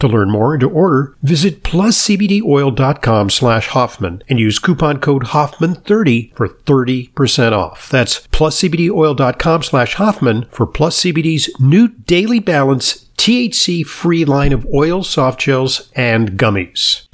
To learn more and to order, visit pluscbdoil.com slash Hoffman and use coupon code Hoffman30 for 30% off. That's pluscbdoil.com slash Hoffman for Plus CBD's new Daily Balance THC free line of oils, soft gels, and gummies.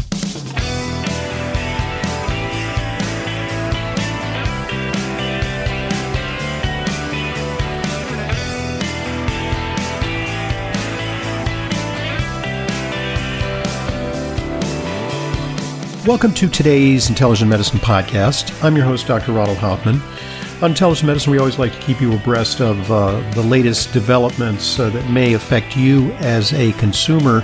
Welcome to today's Intelligent Medicine Podcast. I'm your host, Dr. Ronald Hoffman. On Intelligent Medicine, we always like to keep you abreast of uh, the latest developments uh, that may affect you as a consumer,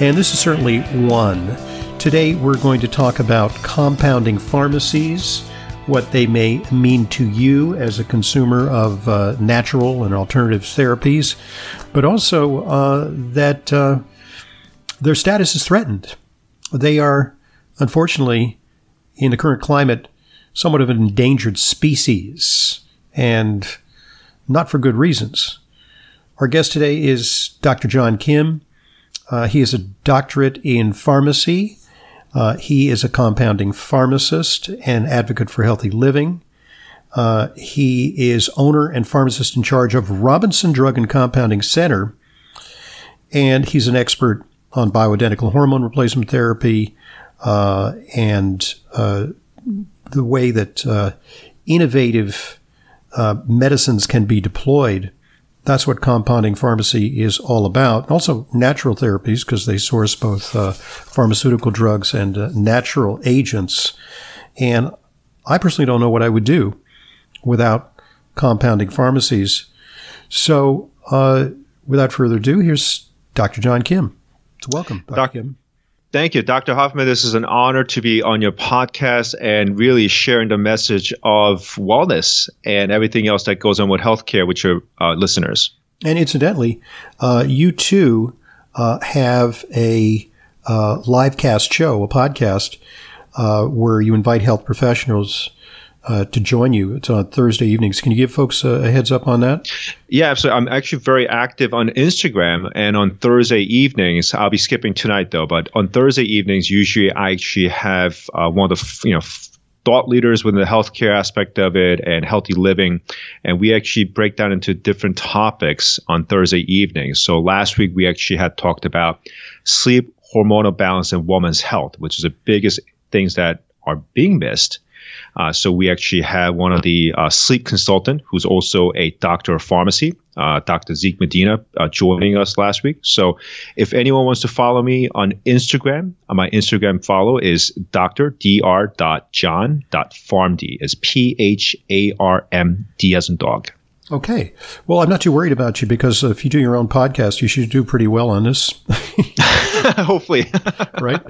and this is certainly one. Today, we're going to talk about compounding pharmacies, what they may mean to you as a consumer of uh, natural and alternative therapies, but also uh, that uh, their status is threatened. They are unfortunately, in the current climate, somewhat of an endangered species, and not for good reasons. Our guest today is Dr. John Kim. Uh, he is a doctorate in pharmacy. Uh, he is a compounding pharmacist and advocate for healthy living. Uh, he is owner and pharmacist in charge of Robinson Drug and Compounding Center, and he's an expert on bioidentical hormone replacement therapy, uh, and uh, the way that uh, innovative uh, medicines can be deployed. That's what compounding pharmacy is all about. Also, natural therapies, because they source both uh, pharmaceutical drugs and natural agents. And I personally don't know what I would do without compounding pharmacies. So, without further ado, here's Dr. John Kim. So welcome, Dr. Doc- Kim. Thank you, Dr. Hoffman. This is an honor to be on your podcast and really sharing the message of wellness and everything else that goes on with healthcare with your uh, listeners. And incidentally, uh, you too uh, have a uh, live cast show, a podcast, uh, where you invite health professionals uh, to join you. It's on Thursday evenings. Can you give folks a, a, heads up on that? Yeah, so I'm actually very active on Instagram and on Thursday evenings. I'll be skipping tonight though, but on Thursday evenings, usually I actually have uh, one of the you know thought leaders within the healthcare aspect of it and healthy living. And we actually break down into different topics on Thursday evenings. So last week we actually had talked about sleep, hormonal balance, and woman's health, which is the biggest things that are being missed. Uh, so we actually have one of the uh, sleep consultant who's also a doctor of pharmacy, uh, Dr. Zeke Medina, uh, joining us last week. So if anyone wants to follow me on Instagram, uh, my Instagram follow is Dr. Dr.John.Pharmd. It's P H A R M D as in dog. Okay. Well, I'm not too worried about you because if you do your own podcast, you should do pretty well on this. Hopefully. right?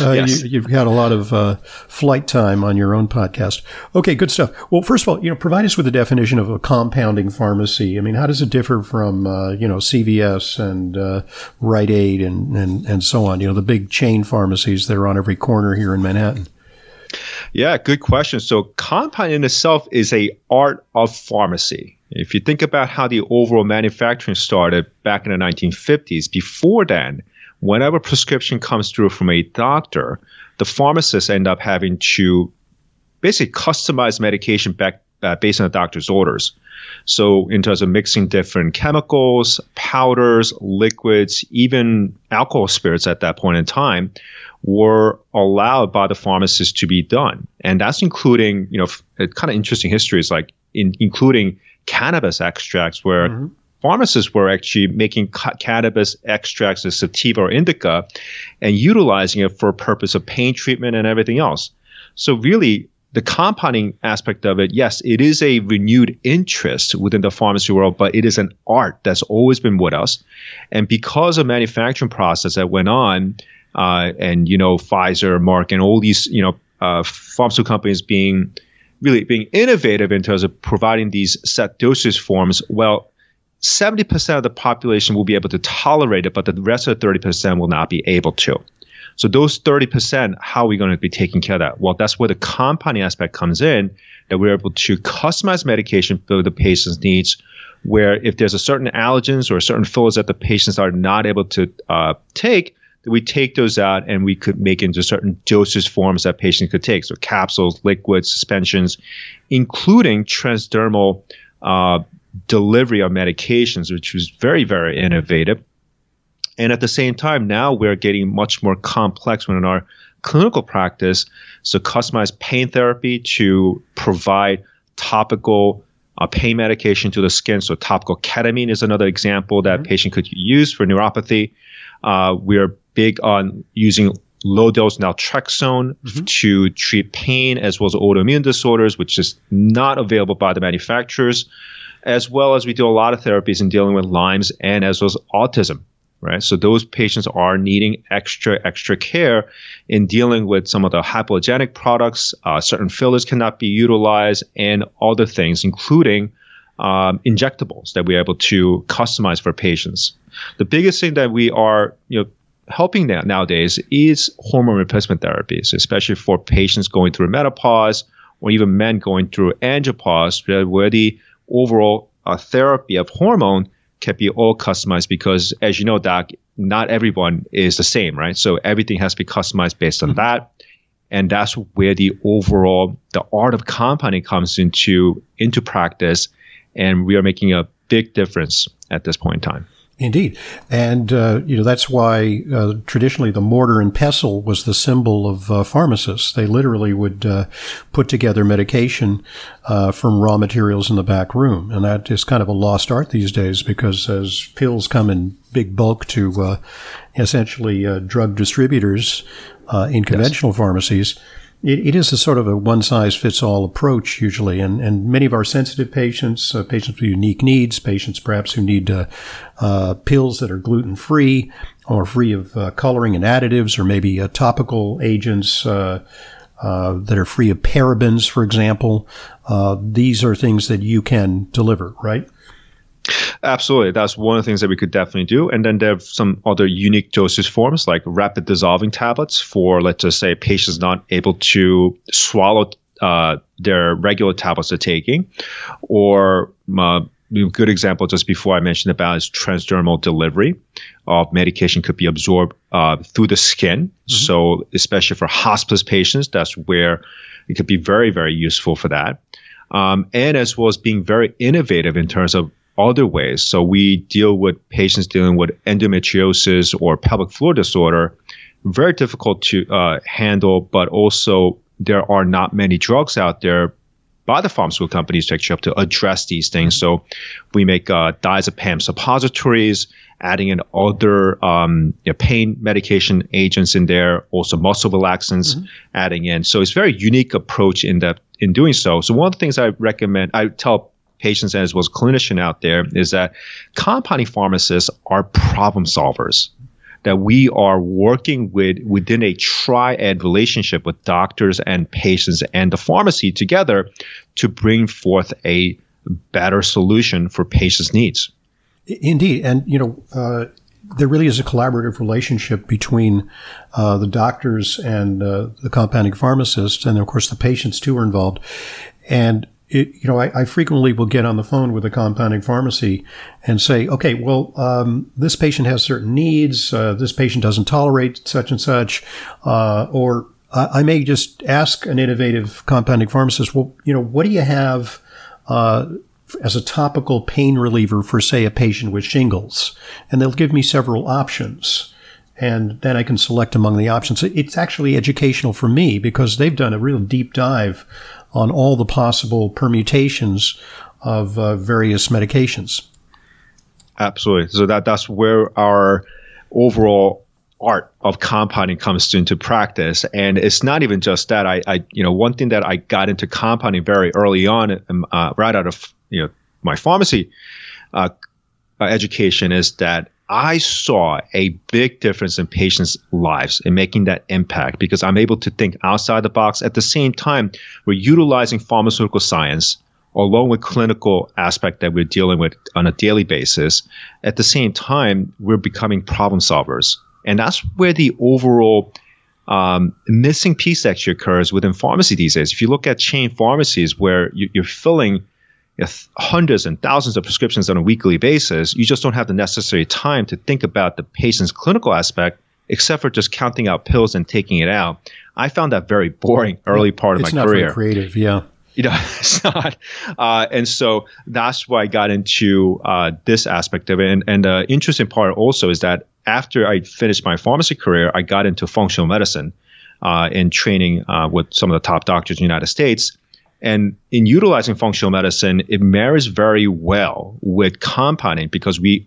Uh, yes. you, have had a lot of uh, flight time on your own podcast. Okay, good stuff. Well, first of all, you know, provide us with a definition of a compounding pharmacy. I mean, how does it differ from, uh, you know, CVS and uh, Rite Aid and, and, and so on? You know, the big chain pharmacies that are on every corner here in Manhattan. Yeah, good question. So compounding in itself is a art of pharmacy. If you think about how the overall manufacturing started back in the 1950s, before then, whenever prescription comes through from a doctor, the pharmacists end up having to basically customize medication back uh, based on the doctor's orders. So, in terms of mixing different chemicals, powders, liquids, even alcohol spirits at that point in time, were allowed by the pharmacist to be done. And that's including, you know, kind of interesting histories like in, including cannabis extracts where mm-hmm. pharmacists were actually making ca- cannabis extracts of sativa or indica and utilizing it for purpose of pain treatment and everything else. So really, the compounding aspect of it, yes, it is a renewed interest within the pharmacy world, but it is an art that's always been with us. And because of manufacturing process that went on, uh, and you know Pfizer, Merck, and all these you know uh, pharmaceutical companies being really being innovative in terms of providing these set dosage forms, well, 70% of the population will be able to tolerate it, but the rest of the 30% will not be able to. So those 30%, how are we going to be taking care of that? Well, that's where the compounding aspect comes in, that we're able to customize medication for the patient's needs, where if there's a certain allergens or certain fillers that the patients are not able to uh, take, we take those out and we could make into certain dosage forms that patients could take. So capsules, liquids, suspensions, including transdermal uh, delivery of medications, which was very, very innovative. And at the same time, now we're getting much more complex when in our clinical practice. So customized pain therapy to provide topical uh, pain medication to the skin. So topical ketamine is another example that mm-hmm. patient could use for neuropathy. Uh, we're big on using low dose naltrexone mm-hmm. to treat pain as well as autoimmune disorders, which is not available by the manufacturers, as well as we do a lot of therapies in dealing with Lyme's and as well as autism. Right. So those patients are needing extra, extra care in dealing with some of the hypoallergenic products. Uh, certain fillers cannot be utilized and other things, including um, injectables that we're able to customize for patients. The biggest thing that we are, you know, helping that nowadays is hormone replacement therapies, especially for patients going through menopause or even men going through andropause, where the overall uh, therapy of hormone can be all customized because, as you know, Doc, not everyone is the same, right? So everything has to be customized based on mm-hmm. that. And that's where the overall, the art of compounding comes into, into practice. And we are making a big difference at this point in time. Indeed, and uh, you know that's why uh, traditionally the mortar and pestle was the symbol of uh, pharmacists. They literally would uh, put together medication uh, from raw materials in the back room, and that is kind of a lost art these days because as pills come in big bulk to uh, essentially drug distributors in conventional yes. pharmacies it, it is a sort of a one size fits all approach usually, and, and many of our sensitive patients, uh, patients with unique needs, patients perhaps who need uh, uh, pills that are gluten free or free of uh, coloring and additives, or maybe uh, topical agents. Uh, that are free of parabens, for example. these are things that you can deliver, right? Absolutely. That's one of the things that we could definitely do. And then there are some other unique dosage forms like rapid dissolving tablets for, let's just say, patients not able to swallow uh, their regular tablets they're taking. Or uh, a good example just before I mentioned about is transdermal delivery of medication could be absorbed uh, through the skin. Mm-hmm. So especially for hospice patients, that's where it could be very, very useful for that. Um, and as well as being very innovative in terms of other ways. So we deal with patients dealing with endometriosis or pelvic floor disorder, very difficult to uh, handle, but also there are not many drugs out there by the pharmaceutical companies to actually have to address these things. So we make uh, diazepam suppositories, adding in other um, you know, pain medication agents in there, also muscle relaxants mm-hmm. adding in. So it's very unique approach in that in doing so. So one of the things I recommend, I tell patients as well as clinician out there is that compounding pharmacists are problem solvers that we are working with within a triad relationship with doctors and patients and the pharmacy together to bring forth a better solution for patients' needs. Indeed, and you know. Uh, there really is a collaborative relationship between uh, the doctors and uh, the compounding pharmacists, and of course the patients too are involved. And it, you know, I, I, frequently will get on the phone with a compounding pharmacy and say, okay, well, um, this patient has certain needs. Uh, this patient doesn't tolerate such and such. Uh, or I may just ask an innovative compounding pharmacist, well, you know, what do you have uh, as a topical pain reliever for, say, a patient with shingles? And they'll give me several options and then I can select among the options. It's actually educational for me because they've done a real deep dive on all the possible permutations of uh, various medications. absolutely. So that that's where our overall art of compounding comes into practice. And it's not even just that. I, I you know, one thing that I got into compounding very early on, um, uh, right out of you know my pharmacy uh, education, is that I saw a big difference in patients' lives in making that impact because I'm able to think outside the box. At the same time, we're utilizing pharmaceutical science along with clinical aspect that we're dealing with on a daily basis. At the same time, we're becoming problem solvers. And that's where the overall um, missing piece actually occurs within pharmacy these days. If you look at chain pharmacies where you, are filling hundreds and thousands of prescriptions on a weekly basis, you just don't have the necessary time to think about the patient's clinical aspect, except for just counting out pills and taking it out. I found that very boring early part of it's my career. It's not very creative, yeah. You know, it's not. Uh, and so that's why I got into uh, this aspect of it. And, and the interesting part also is that after I finished my pharmacy career, I got into functional medicine uh, in training uh, with some of the top doctors in the United States. And in utilizing functional medicine, it marries very well with compounding because we,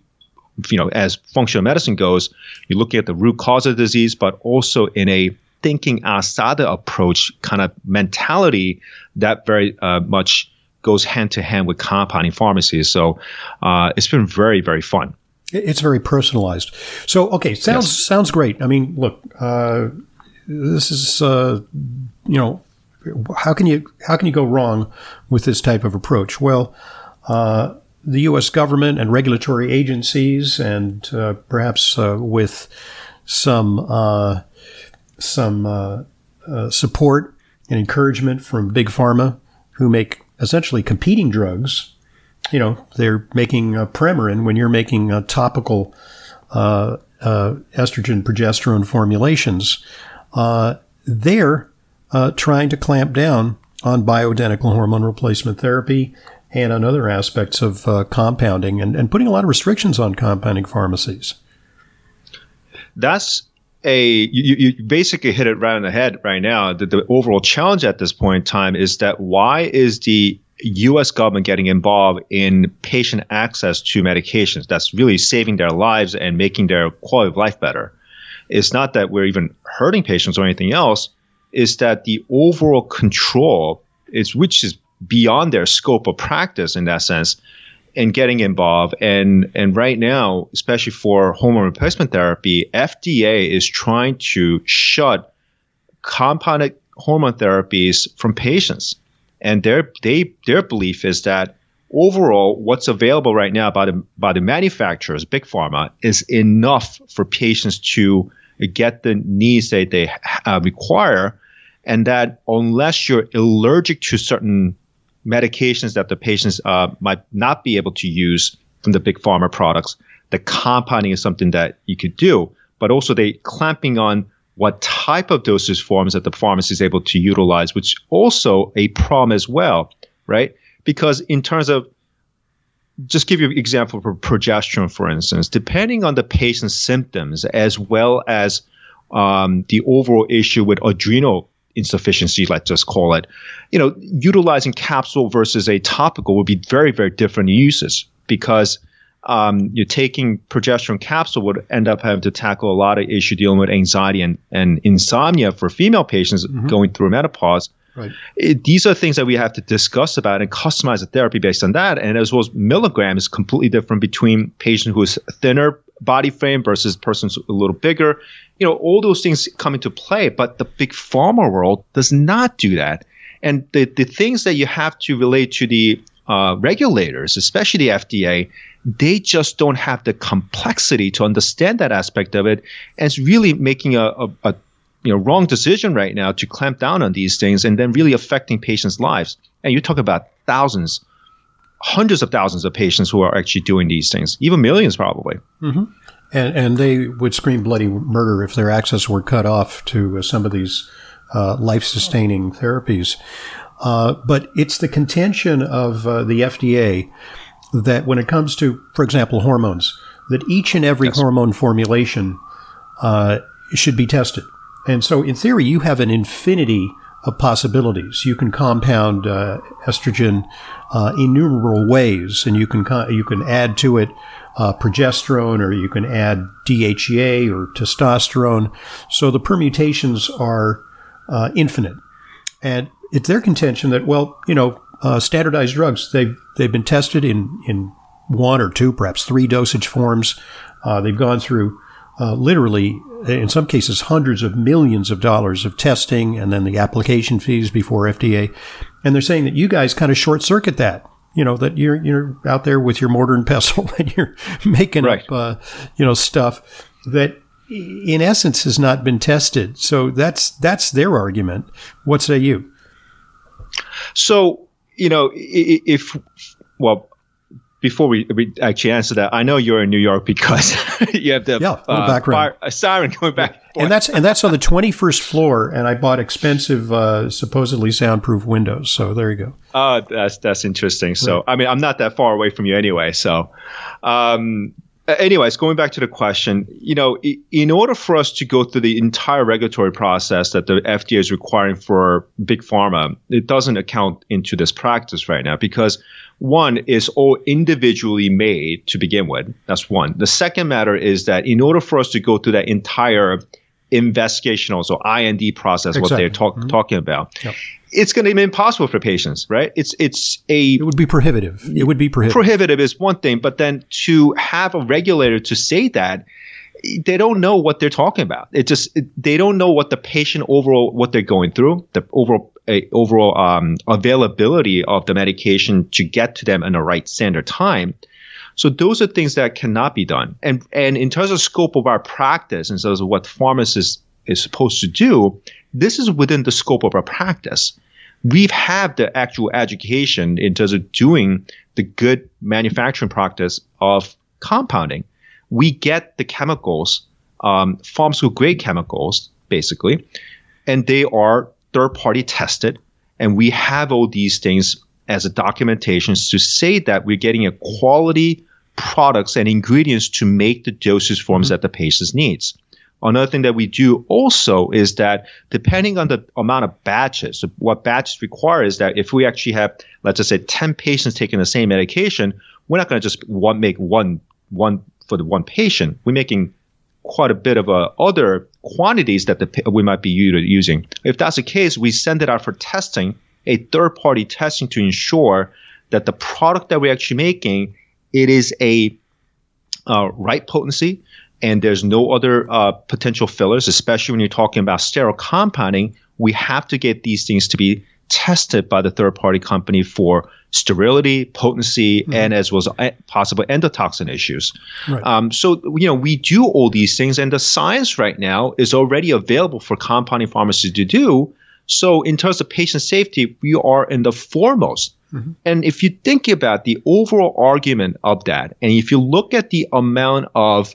you know, as functional medicine goes, you're looking at the root cause of the disease, but also in a thinking outside the approach kind of mentality that very uh, much goes hand to hand with compounding pharmacies. So uh, it's been very, very fun. It's very personalized. So, okay, sounds yes. sounds great. I mean, look, uh, this is uh, you know how can you how can you go wrong with this type of approach? Well, uh, the U.S. government and regulatory agencies, and uh, perhaps uh, with some uh, some uh, uh, support and encouragement from big pharma, who make essentially competing drugs. You know, they're making a Premarin when you're making topical estrogen progesterone formulations. they're uh, trying to clamp down on bioidentical hormone replacement therapy and on other aspects of uh, compounding and, and putting a lot of restrictions on compounding pharmacies. That's a you, you basically hit it right on the head right now. The, the overall challenge at this point in time is that why is the U.S. government getting involved in patient access to medications that's really saving their lives and making their quality of life better? It's not that we're even hurting patients or anything else is that the overall control is which is beyond their scope of practice in that sense and getting involved. And and right now especially for hormone replacement therapy FDA is trying to shut compounded hormone therapies from patients. And their they their belief is that overall what's available right now by the by the manufacturers big pharma is enough for patients to get the needs that they uh, require and that unless you're allergic to certain medications that the patients uh, might not be able to use from the big pharma products, the compounding is something that you could do. But also they clamping on what type of dosage forms that the pharmacy is able to utilize, which also a problem as well, right? Because in terms of just give you an example for progesterone, for instance, depending on the patient's symptoms as well as um, the overall issue with adrenal insufficiency, let's just call it, you know, utilizing capsule versus a topical would be very, very different uses because um, you're taking progesterone capsule would end up having to tackle a lot of issue dealing with anxiety and, and insomnia for female patients mm-hmm. going through menopause. Right. It, these are things that we have to discuss about and customize the therapy based on that. And as well as milligrams is completely different between patient who is thinner body frame versus persons a little bigger. You know, all those things come into play, but the big pharma world does not do that. And the, the things that you have to relate to the uh, regulators, especially the FDA, they just don't have the complexity to understand that aspect of it. And it's really making a, a, a you know wrong decision right now to clamp down on these things and then really affecting patients' lives. And you talk about thousands hundreds of thousands of patients who are actually doing these things, even millions probably. Mm-hmm. And, and they would scream bloody murder if their access were cut off to uh, some of these uh, life sustaining therapies. Uh, but it's the contention of uh, the FDA that when it comes to, for example, hormones, that each and every yes. hormone formulation uh, should be tested. And so, in theory, you have an infinity of possibilities. You can compound uh, estrogen uh, innumerable ways, and you can you can add to it uh, progesterone, or you can add DHEA or testosterone. So the permutations are uh, infinite, and it's their contention that well, you know, uh, standardized drugs they've they've been tested in in one or two, perhaps three dosage forms. Uh, they've gone through uh, literally, in some cases, hundreds of millions of dollars of testing and then the application fees before FDA. And they're saying that you guys kind of short circuit that. You know that you're you're out there with your mortar and pestle and you're making right. up uh, you know stuff that in essence has not been tested. So that's that's their argument. What say you? So you know if well before we, we actually answer that, I know you're in New York because you have the yeah, uh, background. Fire, a siren going back. And that's and that's on the 21st floor, and I bought expensive, uh, supposedly soundproof windows. So there you go. Oh, that's that's interesting. So right. I mean, I'm not that far away from you anyway. So, um, anyways, going back to the question, you know, in order for us to go through the entire regulatory process that the FDA is requiring for big pharma, it doesn't account into this practice right now because one is all individually made to begin with. That's one. The second matter is that in order for us to go through that entire investigational, so IND process, exactly. what they're talk, mm-hmm. talking about, yep. it's going to be impossible for patients, right? It's it's a it would be prohibitive. It would be prohibitive. Prohibitive is one thing, but then to have a regulator to say that they don't know what they're talking about. It just it, they don't know what the patient overall what they're going through, the overall a overall um, availability of the medication to get to them in the right standard time. So those are things that cannot be done. And and in terms of scope of our practice, in terms of what pharmacists is supposed to do, this is within the scope of our practice. We've had the actual education in terms of doing the good manufacturing practice of compounding. We get the chemicals, um, pharmaceutical grade chemicals, basically, and they are third party tested. And we have all these things as a documentation to say that we're getting a quality products and ingredients to make the dosage forms mm-hmm. that the patient needs. Another thing that we do also is that depending on the amount of batches, what batches require is that if we actually have, let's just say 10 patients taking the same medication, we're not going to just one, make one, one for the one patient. We're making quite a bit of uh, other quantities that the, we might be using. If that's the case, we send it out for testing, a third party testing to ensure that the product that we're actually making, it is a uh, right potency and there's no other uh, potential fillers, especially when you're talking about sterile compounding. We have to get these things to be tested by the third party company for sterility, potency, mm-hmm. and as well as uh, possible endotoxin issues. Right. Um, so, you know, we do all these things, and the science right now is already available for compounding pharmacies to do. So, in terms of patient safety, we are in the foremost. Mm-hmm. And if you think about the overall argument of that, and if you look at the amount of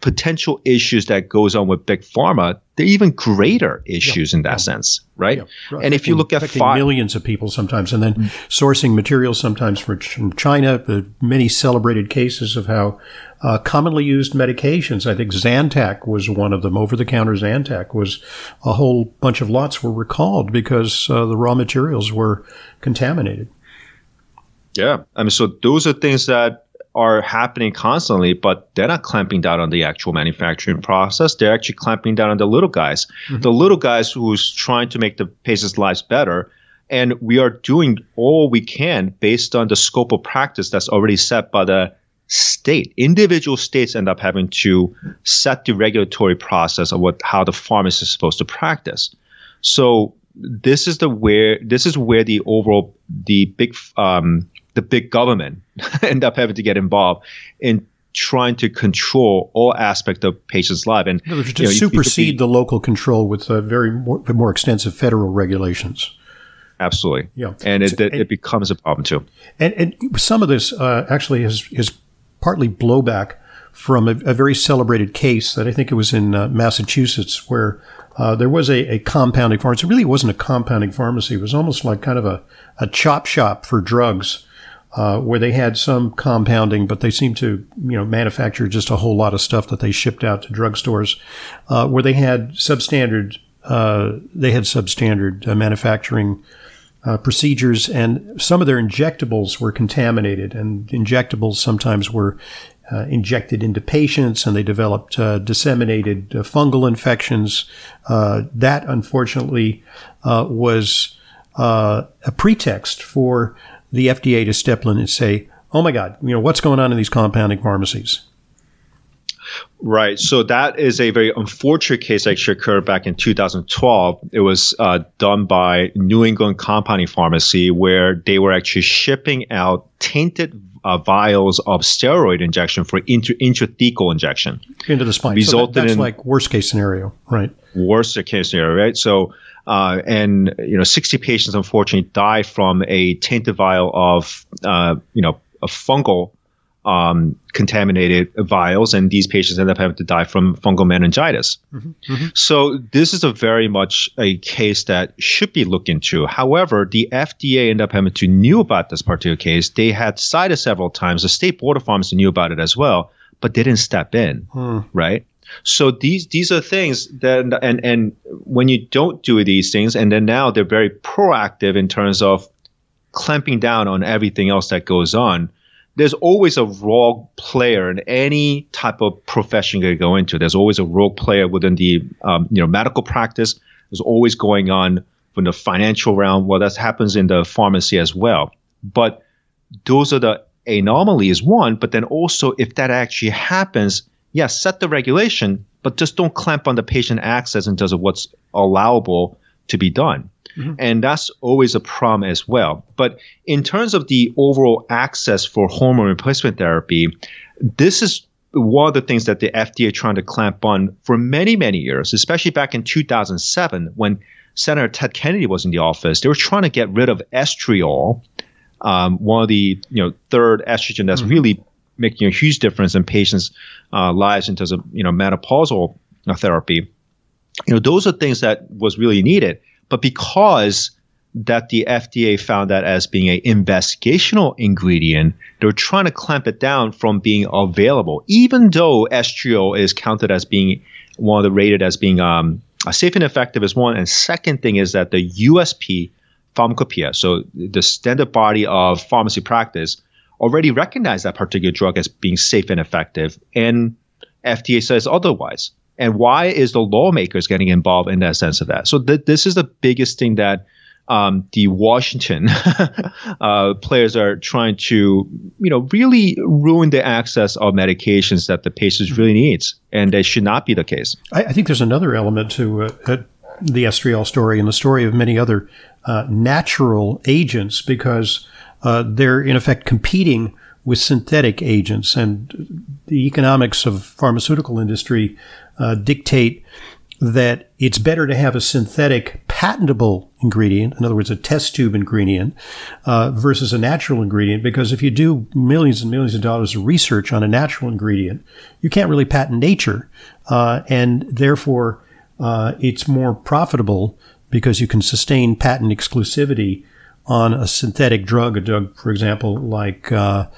potential issues that goes on with big pharma, they're even greater issues yeah. in that yeah. sense, right? Yeah. And if you look at five, millions of people sometimes, and then mm-hmm. sourcing materials sometimes from China, the many celebrated cases of how uh, commonly used medications. I think Zantac was one of them. Over the counter Zantac was a whole bunch of lots were recalled because uh, the raw materials were contaminated. Yeah, I mean, so those are things that are happening constantly, but they're not clamping down on the actual manufacturing process. They're actually clamping down on the little guys, mm-hmm. the little guys who's trying to make the patients' lives better. And we are doing all we can based on the scope of practice that's already set by the state. Individual states end up having to set the regulatory process of what how the pharmacist is supposed to practice. So this is the where this is where the overall the big um, the big government end up having to get involved in trying to control all aspects of patients' life and to you know, supersede be, the local control with uh, very more, more, extensive federal regulations. Absolutely, yeah, and it, it, and, it becomes a problem too. And, and some of this uh, actually is is partly blowback from a, a, very celebrated case that I think it was in uh, Massachusetts where uh, there was a, a, compounding pharmacy. It really wasn't a compounding pharmacy. It was almost like kind of a, a chop shop for drugs uh, where they had some compounding, but they seemed to, you know, manufacture just a whole lot of stuff that they shipped out to drugstores, uh, where they had substandard, uh, they had substandard uh, manufacturing uh, procedures, and some of their injectables were contaminated, and injectables sometimes were uh, injected into patients, and they developed uh, disseminated uh, fungal infections. That, unfortunately, was a pretext for the FDA to step in and say, "Oh my God, you know what's going on in these compounding pharmacies." Right. So that is a very unfortunate case that actually occurred back in 2012. It was uh, done by New England Compounding Pharmacy where they were actually shipping out tainted uh, vials of steroid injection for intra- intrathecal injection into the spine. Resulted so that, that's in like worst case scenario, right? Worst case scenario, right? So, uh, and you know, 60 patients unfortunately died from a tainted vial of uh, you know a fungal um, contaminated vials, and these patients end up having to die from fungal meningitis. Mm-hmm. Mm-hmm. So this is a very much a case that should be looked into. However, the FDA ended up having to knew about this particular case. They had cited several times. The state board of pharmacy knew about it as well, but they didn't step in. Hmm. Right. So these these are things that and and when you don't do these things, and then now they're very proactive in terms of clamping down on everything else that goes on there's always a rogue player in any type of profession you go into. There's always a rogue player within the um, you know medical practice. There's always going on from the financial realm. Well, that happens in the pharmacy as well. But those are the anomalies, one. But then also, if that actually happens, yes, yeah, set the regulation, but just don't clamp on the patient access in terms of what's allowable to be done. Mm-hmm. And that's always a problem as well. But in terms of the overall access for hormone replacement therapy, this is one of the things that the FDA trying to clamp on for many, many years, especially back in 2007 when Senator Ted Kennedy was in the office. They were trying to get rid of estriol, um, one of the you know third estrogen that's mm-hmm. really making a huge difference in patients' uh, lives in terms of you know menopausal uh, therapy. You know, those are things that was really needed. But because that the FDA found that as being an investigational ingredient, they're trying to clamp it down from being available, even though estriol is counted as being one of the rated as being um, safe and effective as one. And second thing is that the USP pharmacopoeia, so the standard body of pharmacy practice, already recognize that particular drug as being safe and effective, and FDA says otherwise and why is the lawmakers getting involved in that sense of that? So th- this is the biggest thing that um, the Washington uh, players are trying to, you know, really ruin the access of medications that the patients really needs, and that should not be the case. I, I think there's another element to uh, the estriol story and the story of many other uh, natural agents because uh, they're in effect competing with synthetic agents, and the economics of pharmaceutical industry uh, dictate that it's better to have a synthetic patentable ingredient, in other words, a test tube ingredient, uh, versus a natural ingredient. Because if you do millions and millions of dollars of research on a natural ingredient, you can't really patent nature, uh, and therefore uh, it's more profitable because you can sustain patent exclusivity on a synthetic drug, a drug, for example, like uh,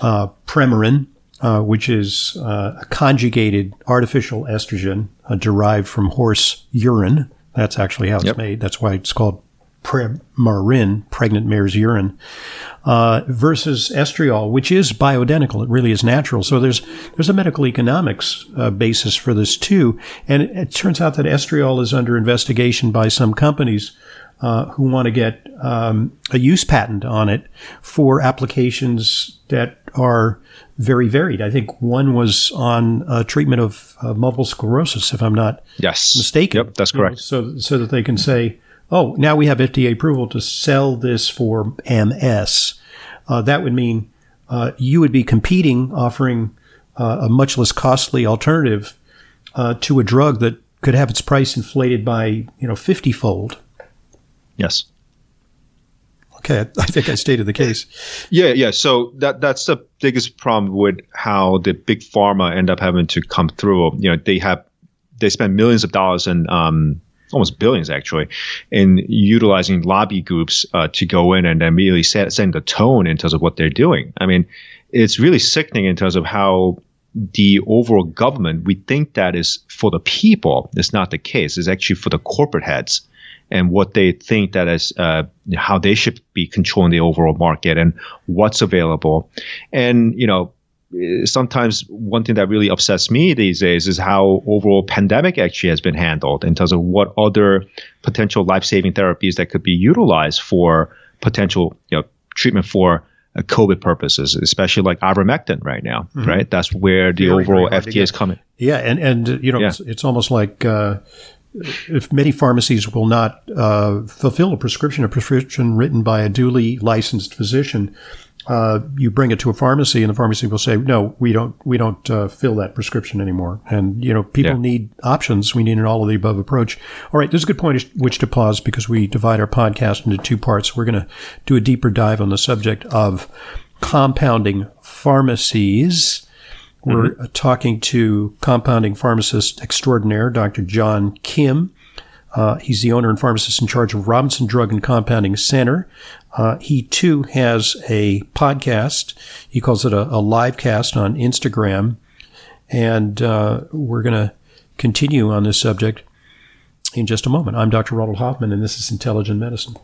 uh, Premarin uh, which is uh, a conjugated artificial estrogen uh, derived from horse urine. That's actually how it's yep. made. That's why it's called Premarin, pregnant mare's urine, uh, versus estriol, which is bioidentical. It really is natural. So there's there's a medical economics uh, basis for this too. And it, it, turns out that estriol is under investigation by some companies uh, who want to get um, a use patent on it for applications that are very varied. I think one was on uh, treatment of uh, multiple sclerosis, if I'm not yes. mistaken. Yep, that's correct. You know, so, so that they can say, oh, now we have FDA approval to sell this for MS. Uh, that would mean uh, you would be competing, offering uh, a much less costly alternative uh, to a drug that could have its price inflated by you know fifty fold. Yes. Okay, I think I stated the case. Yeah, yeah. So that that's the biggest problem with how the big pharma end up having to come through. You know, they have they spend millions of dollars and um, almost billions actually in utilizing lobby groups uh, to go in and immediately set setting the tone in terms of what they're doing. I mean, it's really sickening in terms of how the overall government we think that is for the people. It's not the case. It's actually for the corporate heads and what they think that is uh, how they should be controlling the overall market and what's available. And you know, sometimes one thing that really upsets me these days is how overall pandemic actually has been handled in terms of what other potential life-saving therapies that could be utilized for potential you know treatment for uh, COVID purposes, especially like ivermectin right now, mm-hmm. right? That's where the very, overall very FDA is coming. Yeah, and and you know, yeah. it's, it's, almost like uh, if many pharmacies will not uh, fulfill a prescription, a prescription written by a duly licensed physician, uh, you bring it to a pharmacy, and the pharmacy will say, "No, we don't, we don't uh, fill that prescription anymore." And you know, people yeah. need options. We need an all of the above approach. All right, this is a good point which to pause because we divide our podcast into two parts. We're going to do a deeper dive on the subject of compounding pharmacies. We're mm-hmm. talking to compounding pharmacist extraordinaire, Dr. John Kim. Uh, he's the owner and pharmacist in charge of Robinson Drug and Compounding Center. Uh, he too has a podcast. He calls it a, a live cast on Instagram. And uh, we're going to continue on this subject in just a moment. I'm Dr. Ronald Hoffman, and this is Intelligent Medicine.